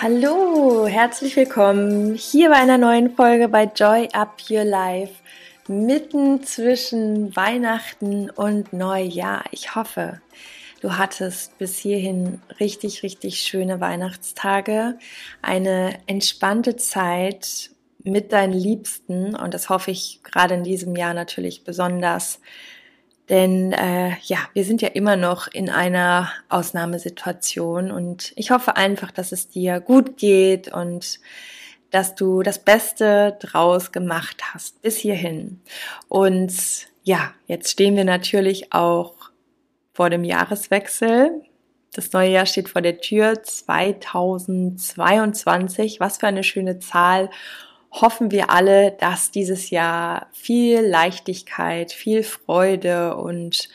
Hallo, herzlich willkommen hier bei einer neuen Folge bei Joy Up Your Life. Mitten zwischen Weihnachten und Neujahr. Ich hoffe, du hattest bis hierhin richtig, richtig schöne Weihnachtstage, eine entspannte Zeit mit deinen Liebsten und das hoffe ich gerade in diesem Jahr natürlich besonders. Denn äh, ja, wir sind ja immer noch in einer Ausnahmesituation und ich hoffe einfach, dass es dir gut geht und dass du das Beste draus gemacht hast bis hierhin. Und ja, jetzt stehen wir natürlich auch vor dem Jahreswechsel. Das neue Jahr steht vor der Tür 2022. Was für eine schöne Zahl hoffen wir alle, dass dieses Jahr viel Leichtigkeit, viel Freude und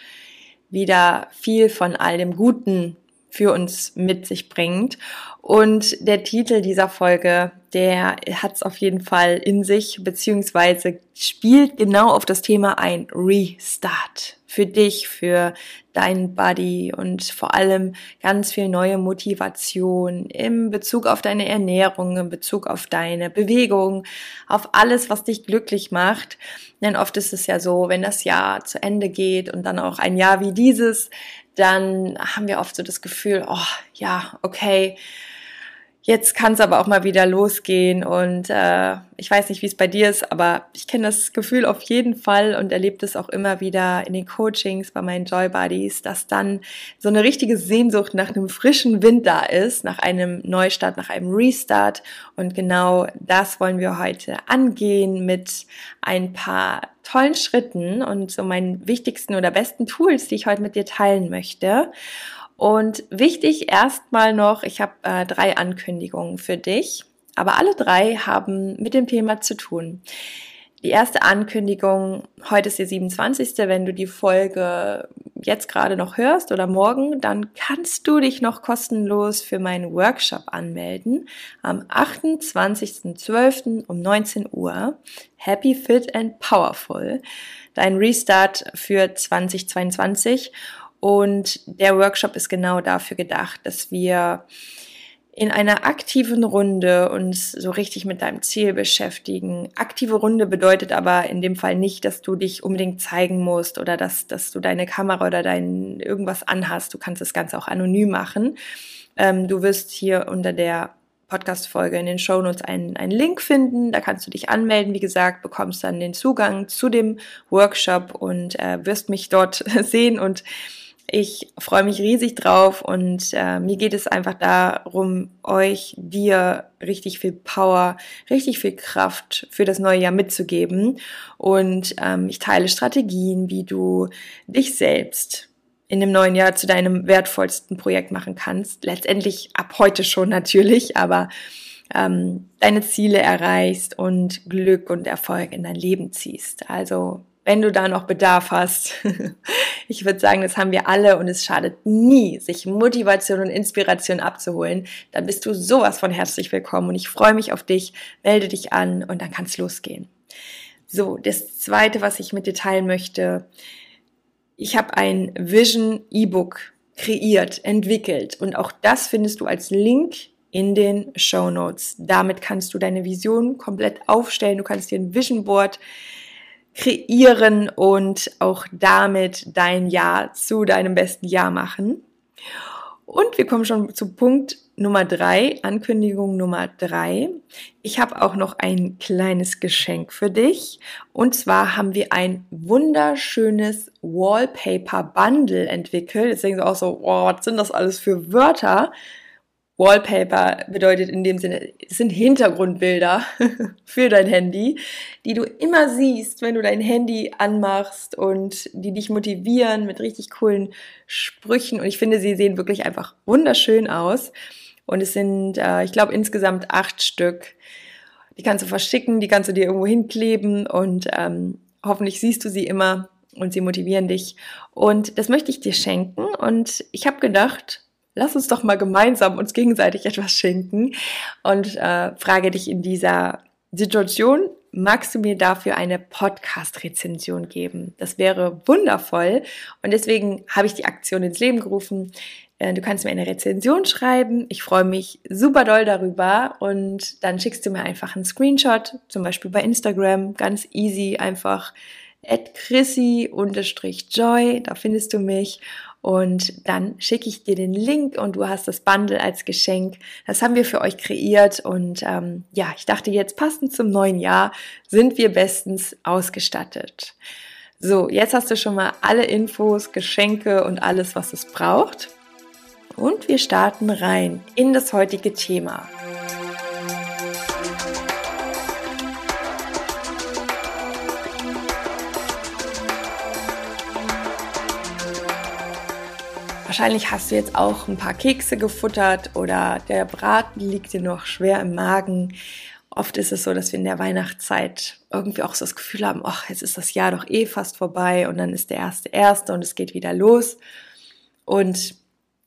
wieder viel von all dem Guten für uns mit sich bringt. Und der Titel dieser Folge, der hat es auf jeden Fall in sich, beziehungsweise spielt genau auf das Thema ein Restart. Für dich, für dein Body und vor allem ganz viel neue Motivation im Bezug auf deine Ernährung, in Bezug auf deine Bewegung, auf alles, was dich glücklich macht. Denn oft ist es ja so, wenn das Jahr zu Ende geht und dann auch ein Jahr wie dieses, dann haben wir oft so das Gefühl, oh ja, okay, Jetzt kann es aber auch mal wieder losgehen und äh, ich weiß nicht, wie es bei dir ist, aber ich kenne das Gefühl auf jeden Fall und erlebe es auch immer wieder in den Coachings bei meinen Joy Buddies, dass dann so eine richtige Sehnsucht nach einem frischen Wind da ist, nach einem Neustart, nach einem Restart und genau das wollen wir heute angehen mit ein paar tollen Schritten und so meinen wichtigsten oder besten Tools, die ich heute mit dir teilen möchte. Und wichtig erstmal noch, ich habe äh, drei Ankündigungen für dich, aber alle drei haben mit dem Thema zu tun. Die erste Ankündigung, heute ist der 27. Wenn du die Folge jetzt gerade noch hörst oder morgen, dann kannst du dich noch kostenlos für meinen Workshop anmelden am 28.12. um 19 Uhr. Happy, Fit and Powerful. Dein Restart für 2022. Und der Workshop ist genau dafür gedacht, dass wir in einer aktiven Runde uns so richtig mit deinem Ziel beschäftigen. Aktive Runde bedeutet aber in dem Fall nicht, dass du dich unbedingt zeigen musst oder dass, dass du deine Kamera oder dein irgendwas anhast. Du kannst das Ganze auch anonym machen. Ähm, du wirst hier unter der Podcast-Folge in den Shownotes einen, einen Link finden. Da kannst du dich anmelden, wie gesagt, bekommst dann den Zugang zu dem Workshop und äh, wirst mich dort sehen und ich freue mich riesig drauf und äh, mir geht es einfach darum, euch, dir richtig viel Power, richtig viel Kraft für das neue Jahr mitzugeben. Und ähm, ich teile Strategien, wie du dich selbst in dem neuen Jahr zu deinem wertvollsten Projekt machen kannst. Letztendlich ab heute schon natürlich, aber ähm, deine Ziele erreichst und Glück und Erfolg in dein Leben ziehst. Also wenn du da noch Bedarf hast. ich würde sagen, das haben wir alle und es schadet nie, sich Motivation und Inspiration abzuholen. Dann bist du sowas von herzlich willkommen und ich freue mich auf dich. Melde dich an und dann kann es losgehen. So, das zweite, was ich mit dir teilen möchte. Ich habe ein Vision E-Book kreiert, entwickelt und auch das findest du als Link in den Show Notes. Damit kannst du deine Vision komplett aufstellen. Du kannst dir ein Vision Board kreieren und auch damit dein Jahr zu deinem besten Jahr machen. Und wir kommen schon zu Punkt Nummer drei, Ankündigung Nummer drei. Ich habe auch noch ein kleines Geschenk für dich. Und zwar haben wir ein wunderschönes Wallpaper Bundle entwickelt. Jetzt denken Sie auch so, oh, was sind das alles für Wörter? Wallpaper bedeutet in dem Sinne, es sind Hintergrundbilder für dein Handy, die du immer siehst, wenn du dein Handy anmachst und die dich motivieren mit richtig coolen Sprüchen. Und ich finde, sie sehen wirklich einfach wunderschön aus. Und es sind, äh, ich glaube, insgesamt acht Stück. Die kannst du verschicken, die kannst du dir irgendwo hinkleben und ähm, hoffentlich siehst du sie immer und sie motivieren dich. Und das möchte ich dir schenken. Und ich habe gedacht, lass uns doch mal gemeinsam uns gegenseitig etwas schenken und äh, frage dich in dieser Situation, magst du mir dafür eine Podcast-Rezension geben? Das wäre wundervoll. Und deswegen habe ich die Aktion ins Leben gerufen. Äh, du kannst mir eine Rezension schreiben. Ich freue mich super doll darüber. Und dann schickst du mir einfach einen Screenshot, zum Beispiel bei Instagram, ganz easy, einfach at chrissy-joy, da findest du mich. Und dann schicke ich dir den Link und du hast das Bundle als Geschenk. Das haben wir für euch kreiert und ähm, ja, ich dachte jetzt passend zum neuen Jahr sind wir bestens ausgestattet. So, jetzt hast du schon mal alle Infos, Geschenke und alles, was es braucht. Und wir starten rein in das heutige Thema. Wahrscheinlich hast du jetzt auch ein paar Kekse gefuttert oder der Braten liegt dir noch schwer im Magen. Oft ist es so, dass wir in der Weihnachtszeit irgendwie auch so das Gefühl haben, ach, jetzt ist das Jahr doch eh fast vorbei und dann ist der erste erste und es geht wieder los. Und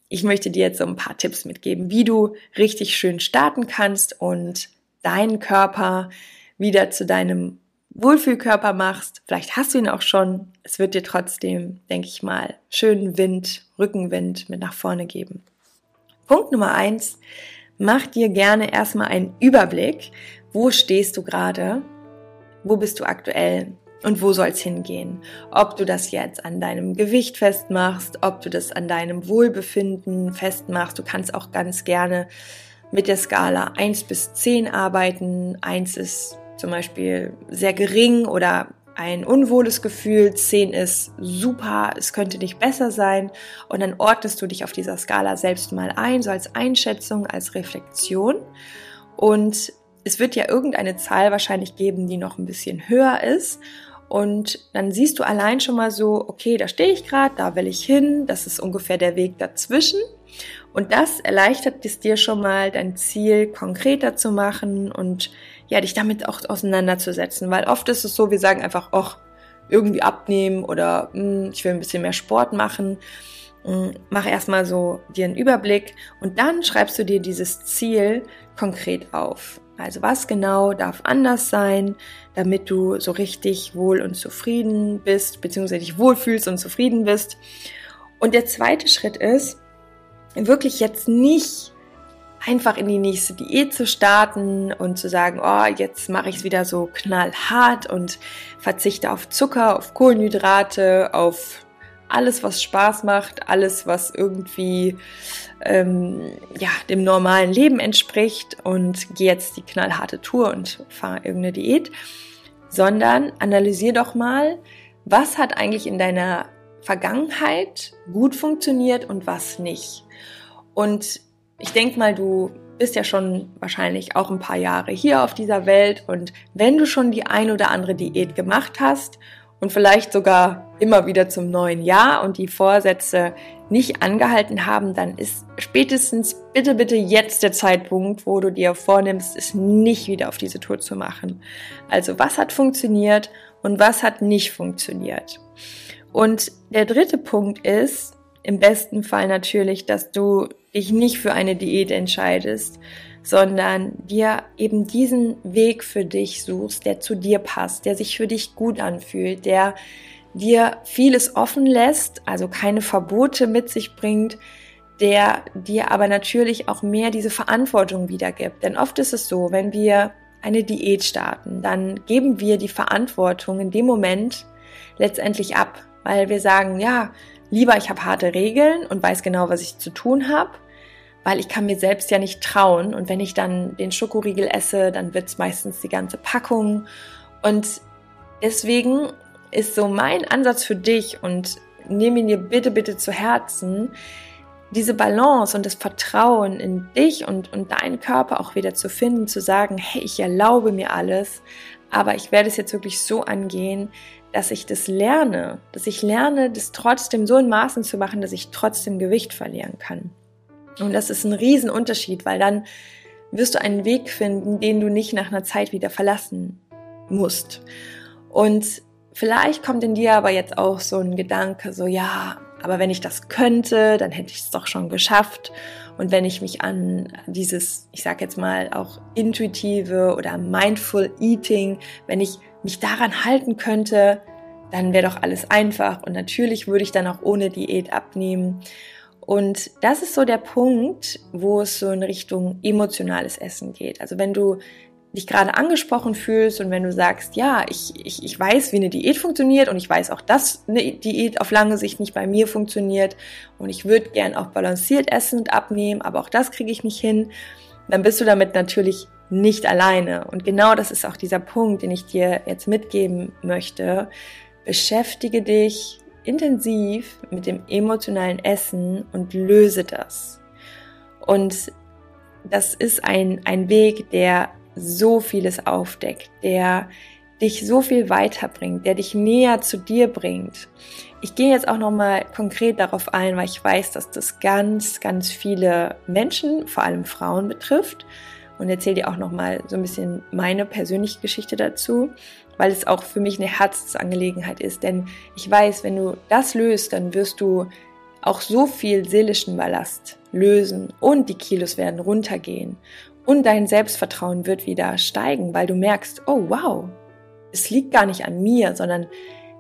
ich möchte dir jetzt so ein paar Tipps mitgeben, wie du richtig schön starten kannst und deinen Körper wieder zu deinem Wohlfühlkörper machst. Vielleicht hast du ihn auch schon. Es wird dir trotzdem, denke ich mal, schönen Wind, Rückenwind mit nach vorne geben. Punkt Nummer eins. Mach dir gerne erstmal einen Überblick. Wo stehst du gerade? Wo bist du aktuell? Und wo soll es hingehen? Ob du das jetzt an deinem Gewicht festmachst, ob du das an deinem Wohlbefinden festmachst. Du kannst auch ganz gerne mit der Skala eins bis zehn arbeiten. Eins ist zum Beispiel sehr gering oder ein unwohles Gefühl, 10 ist super, es könnte nicht besser sein. Und dann ordnest du dich auf dieser Skala selbst mal ein, so als Einschätzung, als Reflexion. Und es wird ja irgendeine Zahl wahrscheinlich geben, die noch ein bisschen höher ist. Und dann siehst du allein schon mal so, okay, da stehe ich gerade, da will ich hin, das ist ungefähr der Weg dazwischen. Und das erleichtert es dir schon mal, dein Ziel konkreter zu machen und ja, dich damit auch auseinanderzusetzen, weil oft ist es so, wir sagen einfach, ach, irgendwie abnehmen oder hm, ich will ein bisschen mehr Sport machen. Hm, mach erstmal so dir einen Überblick und dann schreibst du dir dieses Ziel konkret auf. Also was genau darf anders sein, damit du so richtig wohl und zufrieden bist, beziehungsweise dich wohlfühlst und zufrieden bist. Und der zweite Schritt ist, wirklich jetzt nicht einfach in die nächste Diät zu starten und zu sagen, oh, jetzt mache ich es wieder so knallhart und verzichte auf Zucker, auf Kohlenhydrate, auf alles, was Spaß macht, alles, was irgendwie ähm, ja, dem normalen Leben entspricht und gehe jetzt die knallharte Tour und fahre irgendeine Diät, sondern analysier doch mal, was hat eigentlich in deiner Vergangenheit gut funktioniert und was nicht. Und ich denke mal, du bist ja schon wahrscheinlich auch ein paar Jahre hier auf dieser Welt und wenn du schon die ein oder andere Diät gemacht hast und vielleicht sogar immer wieder zum neuen Jahr und die Vorsätze nicht angehalten haben, dann ist spätestens bitte, bitte jetzt der Zeitpunkt, wo du dir vornimmst, es nicht wieder auf diese Tour zu machen. Also was hat funktioniert und was hat nicht funktioniert? Und der dritte Punkt ist, im besten Fall natürlich, dass du dich nicht für eine Diät entscheidest, sondern dir eben diesen Weg für dich suchst, der zu dir passt, der sich für dich gut anfühlt, der dir vieles offen lässt, also keine Verbote mit sich bringt, der dir aber natürlich auch mehr diese Verantwortung wiedergibt. Denn oft ist es so, wenn wir eine Diät starten, dann geben wir die Verantwortung in dem Moment letztendlich ab, weil wir sagen, ja, lieber ich habe harte Regeln und weiß genau, was ich zu tun habe, weil ich kann mir selbst ja nicht trauen. Und wenn ich dann den Schokoriegel esse, dann wird's meistens die ganze Packung. Und deswegen ist so mein Ansatz für dich und nehme ihn dir bitte, bitte zu Herzen, diese Balance und das Vertrauen in dich und, und deinen Körper auch wieder zu finden, zu sagen, hey, ich erlaube mir alles, aber ich werde es jetzt wirklich so angehen, dass ich das lerne, dass ich lerne, das trotzdem so in Maßen zu machen, dass ich trotzdem Gewicht verlieren kann. Und das ist ein Riesenunterschied, weil dann wirst du einen Weg finden, den du nicht nach einer Zeit wieder verlassen musst. Und vielleicht kommt in dir aber jetzt auch so ein Gedanke, so ja, aber wenn ich das könnte, dann hätte ich es doch schon geschafft. Und wenn ich mich an dieses, ich sage jetzt mal auch intuitive oder mindful eating, wenn ich mich daran halten könnte, dann wäre doch alles einfach und natürlich würde ich dann auch ohne Diät abnehmen. Und das ist so der Punkt, wo es so in Richtung emotionales Essen geht. Also wenn du dich gerade angesprochen fühlst und wenn du sagst, ja, ich, ich, ich weiß, wie eine Diät funktioniert und ich weiß auch, dass eine Diät auf lange Sicht nicht bei mir funktioniert und ich würde gern auch balanciert essen und abnehmen, aber auch das kriege ich nicht hin, dann bist du damit natürlich nicht alleine. Und genau das ist auch dieser Punkt, den ich dir jetzt mitgeben möchte. Beschäftige dich intensiv mit dem emotionalen Essen und löse das. Und das ist ein, ein Weg, der so vieles aufdeckt, der dich so viel weiterbringt, der dich näher zu dir bringt. Ich gehe jetzt auch noch mal konkret darauf ein, weil ich weiß, dass das ganz, ganz viele Menschen, vor allem Frauen betrifft und erzähle dir auch noch mal so ein bisschen meine persönliche Geschichte dazu, weil es auch für mich eine Herzensangelegenheit ist, denn ich weiß, wenn du das löst, dann wirst du auch so viel seelischen Ballast lösen und die Kilos werden runtergehen und dein Selbstvertrauen wird wieder steigen, weil du merkst, oh wow, es liegt gar nicht an mir, sondern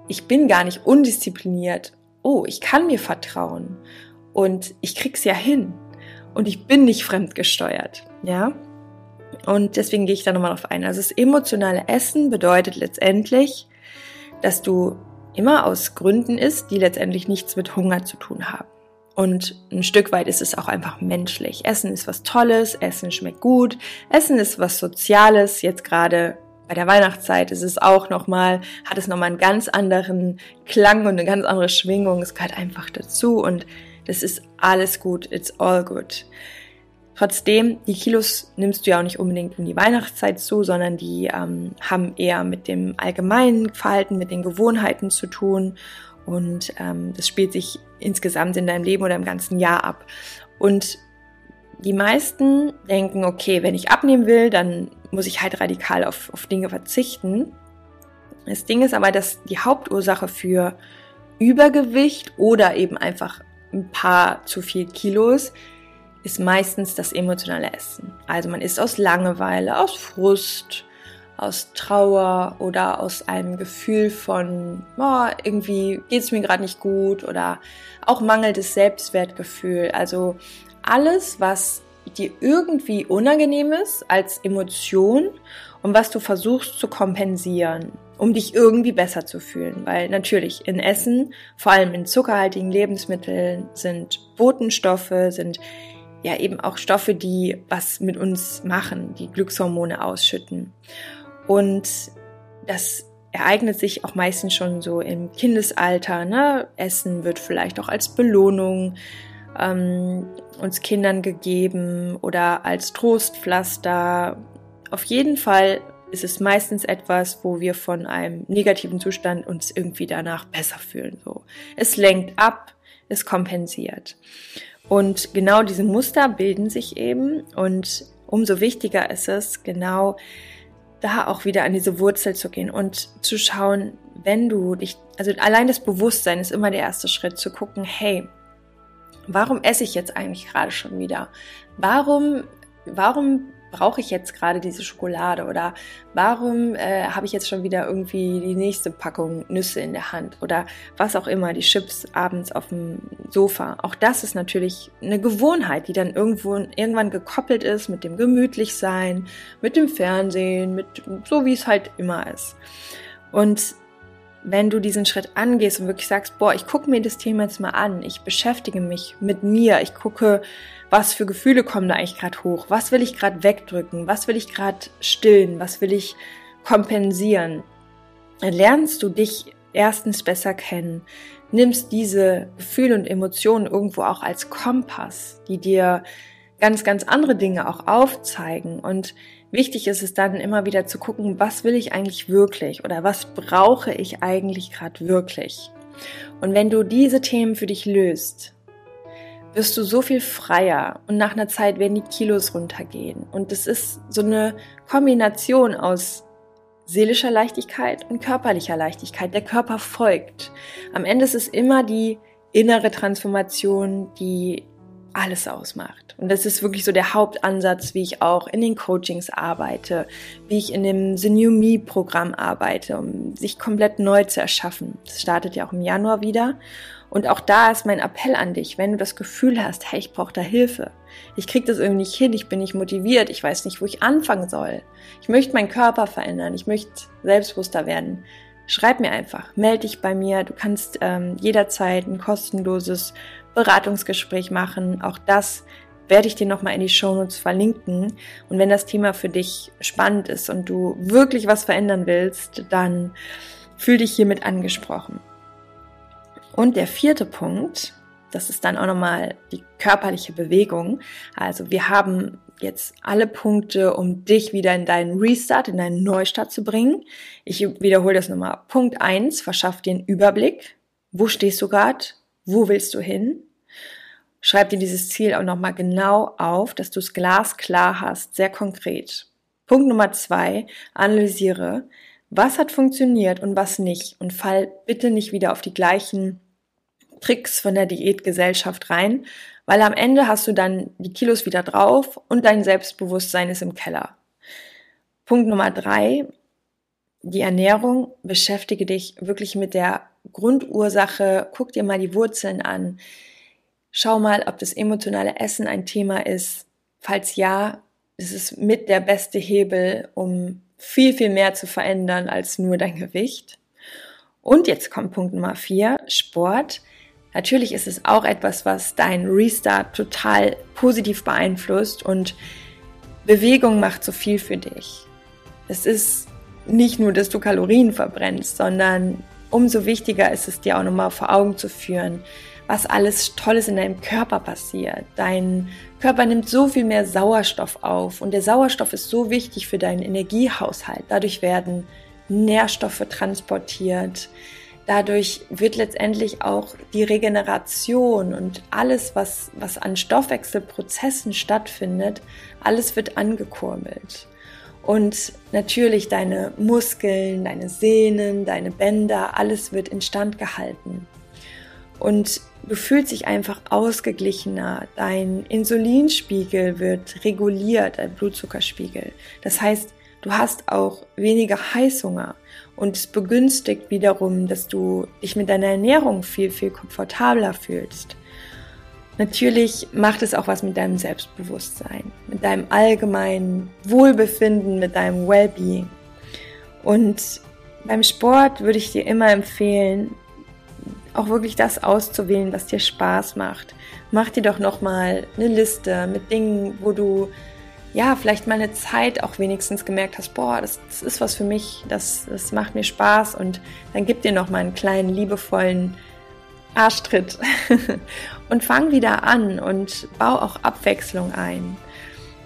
ich bin gar nicht undiszipliniert. Oh, ich kann mir vertrauen und ich krieg's ja hin und ich bin nicht fremdgesteuert, ja? Und deswegen gehe ich da nochmal drauf ein. Also das emotionale Essen bedeutet letztendlich, dass du immer aus Gründen isst, die letztendlich nichts mit Hunger zu tun haben. Und ein Stück weit ist es auch einfach menschlich. Essen ist was Tolles, Essen schmeckt gut, Essen ist was Soziales. Jetzt gerade bei der Weihnachtszeit ist es auch nochmal, hat es nochmal einen ganz anderen Klang und eine ganz andere Schwingung. Es gehört einfach dazu und das ist alles gut. It's all good. Trotzdem, die Kilos nimmst du ja auch nicht unbedingt um die Weihnachtszeit zu, sondern die ähm, haben eher mit dem allgemeinen Verhalten, mit den Gewohnheiten zu tun. Und ähm, das spielt sich insgesamt in deinem Leben oder im ganzen Jahr ab. Und die meisten denken, okay, wenn ich abnehmen will, dann muss ich halt radikal auf, auf Dinge verzichten. Das Ding ist aber, dass die Hauptursache für Übergewicht oder eben einfach ein paar zu viel Kilos ist meistens das emotionale Essen. Also man isst aus Langeweile, aus Frust, aus Trauer oder aus einem Gefühl von, oh, irgendwie geht es mir gerade nicht gut oder auch mangelndes Selbstwertgefühl. Also alles, was dir irgendwie unangenehm ist als Emotion und was du versuchst zu kompensieren, um dich irgendwie besser zu fühlen. Weil natürlich in Essen, vor allem in zuckerhaltigen Lebensmitteln, sind Botenstoffe, sind ja eben auch Stoffe, die was mit uns machen, die Glückshormone ausschütten. Und das ereignet sich auch meistens schon so im Kindesalter. Ne? Essen wird vielleicht auch als Belohnung ähm, uns Kindern gegeben oder als Trostpflaster. Auf jeden Fall ist es meistens etwas, wo wir von einem negativen Zustand uns irgendwie danach besser fühlen. So, es lenkt ab, es kompensiert. Und genau diese Muster bilden sich eben und umso wichtiger ist es, genau da auch wieder an diese Wurzel zu gehen und zu schauen, wenn du dich, also allein das Bewusstsein ist immer der erste Schritt, zu gucken, hey, warum esse ich jetzt eigentlich gerade schon wieder? Warum, warum brauche ich jetzt gerade diese Schokolade oder warum äh, habe ich jetzt schon wieder irgendwie die nächste Packung Nüsse in der Hand oder was auch immer, die Chips abends auf dem Sofa. Auch das ist natürlich eine Gewohnheit, die dann irgendwo irgendwann gekoppelt ist mit dem Gemütlichsein, mit dem Fernsehen, mit so wie es halt immer ist. Und wenn du diesen Schritt angehst und wirklich sagst, boah, ich gucke mir das Thema jetzt mal an, ich beschäftige mich mit mir, ich gucke, was für Gefühle kommen da eigentlich gerade hoch, was will ich gerade wegdrücken, was will ich gerade stillen, was will ich kompensieren, dann lernst du dich erstens besser kennen, nimmst diese Gefühle und Emotionen irgendwo auch als Kompass, die dir ganz, ganz andere Dinge auch aufzeigen. Und Wichtig ist es dann immer wieder zu gucken, was will ich eigentlich wirklich oder was brauche ich eigentlich gerade wirklich. Und wenn du diese Themen für dich löst, wirst du so viel freier und nach einer Zeit werden die Kilos runtergehen. Und es ist so eine Kombination aus seelischer Leichtigkeit und körperlicher Leichtigkeit. Der Körper folgt. Am Ende ist es immer die innere Transformation, die alles ausmacht. Und das ist wirklich so der Hauptansatz, wie ich auch in den Coachings arbeite, wie ich in dem New Me Programm arbeite, um sich komplett neu zu erschaffen. Das startet ja auch im Januar wieder. Und auch da ist mein Appell an dich, wenn du das Gefühl hast, hey, ich brauche da Hilfe. Ich krieg das irgendwie nicht hin, ich bin nicht motiviert, ich weiß nicht, wo ich anfangen soll. Ich möchte meinen Körper verändern, ich möchte selbstbewusster werden schreib mir einfach, melde dich bei mir. Du kannst ähm, jederzeit ein kostenloses Beratungsgespräch machen. Auch das werde ich dir nochmal in die Shownotes verlinken. Und wenn das Thema für dich spannend ist und du wirklich was verändern willst, dann fühl dich hiermit angesprochen. Und der vierte Punkt, das ist dann auch nochmal die körperliche Bewegung. Also wir haben jetzt alle Punkte, um dich wieder in deinen Restart, in deinen Neustart zu bringen. Ich wiederhole das nochmal. Punkt eins: verschaff dir einen Überblick. Wo stehst du gerade? Wo willst du hin? Schreib dir dieses Ziel auch nochmal genau auf, dass du es glasklar hast, sehr konkret. Punkt Nummer zwei, analysiere, was hat funktioniert und was nicht und fall bitte nicht wieder auf die gleichen Tricks von der Diätgesellschaft rein, weil am Ende hast du dann die Kilos wieder drauf und dein Selbstbewusstsein ist im Keller. Punkt Nummer drei, die Ernährung. Beschäftige dich wirklich mit der Grundursache. Guck dir mal die Wurzeln an. Schau mal, ob das emotionale Essen ein Thema ist. Falls ja, es ist mit der beste Hebel, um viel, viel mehr zu verändern als nur dein Gewicht. Und jetzt kommt Punkt Nummer vier, Sport. Natürlich ist es auch etwas, was deinen Restart total positiv beeinflusst und Bewegung macht so viel für dich. Es ist nicht nur, dass du Kalorien verbrennst, sondern umso wichtiger ist es dir auch nochmal vor Augen zu führen, was alles Tolles in deinem Körper passiert. Dein Körper nimmt so viel mehr Sauerstoff auf und der Sauerstoff ist so wichtig für deinen Energiehaushalt. Dadurch werden Nährstoffe transportiert. Dadurch wird letztendlich auch die Regeneration und alles, was, was an Stoffwechselprozessen stattfindet, alles wird angekurbelt. Und natürlich deine Muskeln, deine Sehnen, deine Bänder, alles wird instand gehalten. Und du fühlst dich einfach ausgeglichener. Dein Insulinspiegel wird reguliert, dein Blutzuckerspiegel. Das heißt, du hast auch weniger Heißhunger. Und es begünstigt wiederum, dass du dich mit deiner Ernährung viel, viel komfortabler fühlst. Natürlich macht es auch was mit deinem Selbstbewusstsein, mit deinem allgemeinen Wohlbefinden, mit deinem Wellbeing. Und beim Sport würde ich dir immer empfehlen, auch wirklich das auszuwählen, was dir Spaß macht. Mach dir doch nochmal eine Liste mit Dingen, wo du ja, vielleicht mal eine Zeit auch wenigstens gemerkt hast, boah, das, das ist was für mich, das, das macht mir Spaß und dann gib dir noch mal einen kleinen liebevollen Arschtritt und fang wieder an und bau auch Abwechslung ein.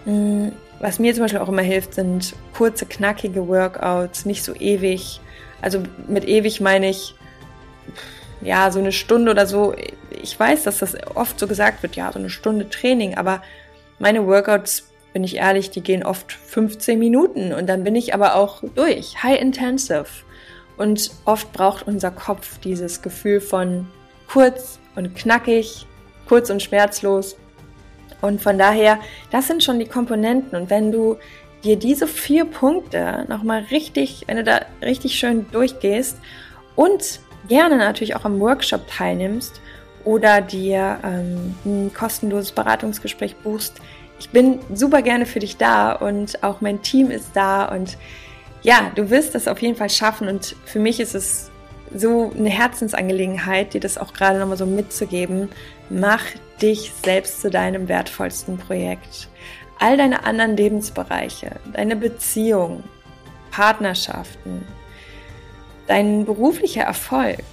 Mm, was mir zum Beispiel auch immer hilft, sind kurze, knackige Workouts, nicht so ewig. Also mit ewig meine ich, ja, so eine Stunde oder so. Ich weiß, dass das oft so gesagt wird, ja, so eine Stunde Training, aber meine Workouts bin ich ehrlich, die gehen oft 15 Minuten und dann bin ich aber auch durch, high intensive. Und oft braucht unser Kopf dieses Gefühl von kurz und knackig, kurz und schmerzlos. Und von daher, das sind schon die Komponenten. Und wenn du dir diese vier Punkte nochmal richtig, wenn du da richtig schön durchgehst und gerne natürlich auch am Workshop teilnimmst oder dir ähm, ein kostenloses Beratungsgespräch buchst, ich bin super gerne für dich da und auch mein Team ist da und ja, du wirst das auf jeden Fall schaffen und für mich ist es so eine Herzensangelegenheit, dir das auch gerade nochmal so mitzugeben. Mach dich selbst zu deinem wertvollsten Projekt. All deine anderen Lebensbereiche, deine Beziehung, Partnerschaften, dein beruflicher Erfolg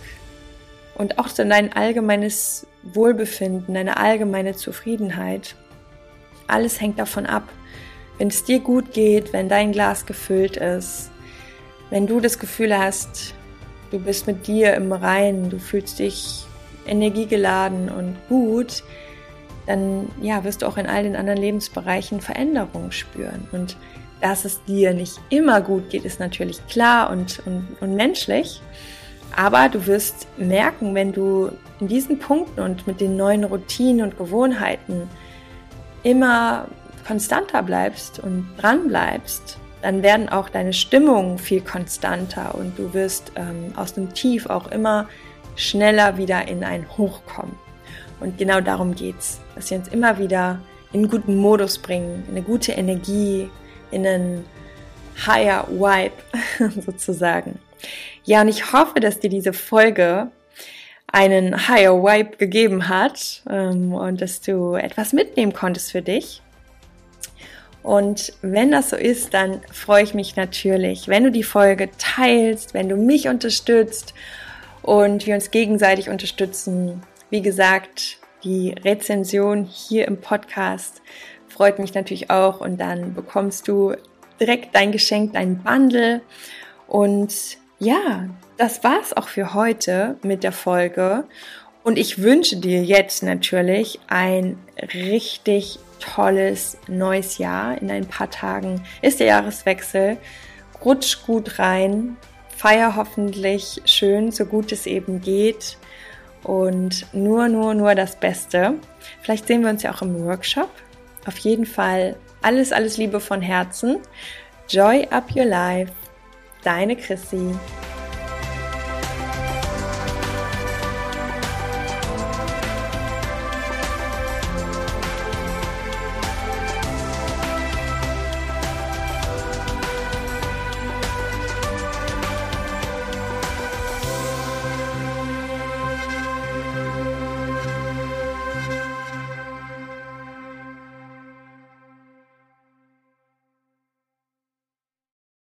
und auch dein allgemeines Wohlbefinden, deine allgemeine Zufriedenheit alles hängt davon ab. Wenn es dir gut geht, wenn dein Glas gefüllt ist, wenn du das Gefühl hast, du bist mit dir im Reinen, du fühlst dich energiegeladen und gut, dann ja, wirst du auch in all den anderen Lebensbereichen Veränderungen spüren. Und dass es dir nicht immer gut geht, ist natürlich klar und, und, und menschlich. Aber du wirst merken, wenn du in diesen Punkten und mit den neuen Routinen und Gewohnheiten immer konstanter bleibst und dran bleibst, dann werden auch deine Stimmungen viel konstanter und du wirst ähm, aus dem Tief auch immer schneller wieder in ein Hoch kommen. Und genau darum geht's, dass wir uns immer wieder in einen guten Modus bringen, in eine gute Energie, in einen higher Vibe sozusagen. Ja, und ich hoffe, dass dir diese Folge einen higher Vibe gegeben hat ähm, und dass du etwas mitnehmen konntest für dich. Und wenn das so ist, dann freue ich mich natürlich, wenn du die Folge teilst, wenn du mich unterstützt und wir uns gegenseitig unterstützen. Wie gesagt, die Rezension hier im Podcast freut mich natürlich auch und dann bekommst du direkt dein Geschenk, dein Bundle und ja, das war's auch für heute mit der Folge. Und ich wünsche dir jetzt natürlich ein richtig tolles neues Jahr. In ein paar Tagen ist der Jahreswechsel. Rutsch gut rein. Feier hoffentlich schön, so gut es eben geht. Und nur, nur, nur das Beste. Vielleicht sehen wir uns ja auch im Workshop. Auf jeden Fall alles, alles Liebe von Herzen. Joy up your life. Deine Chrissy.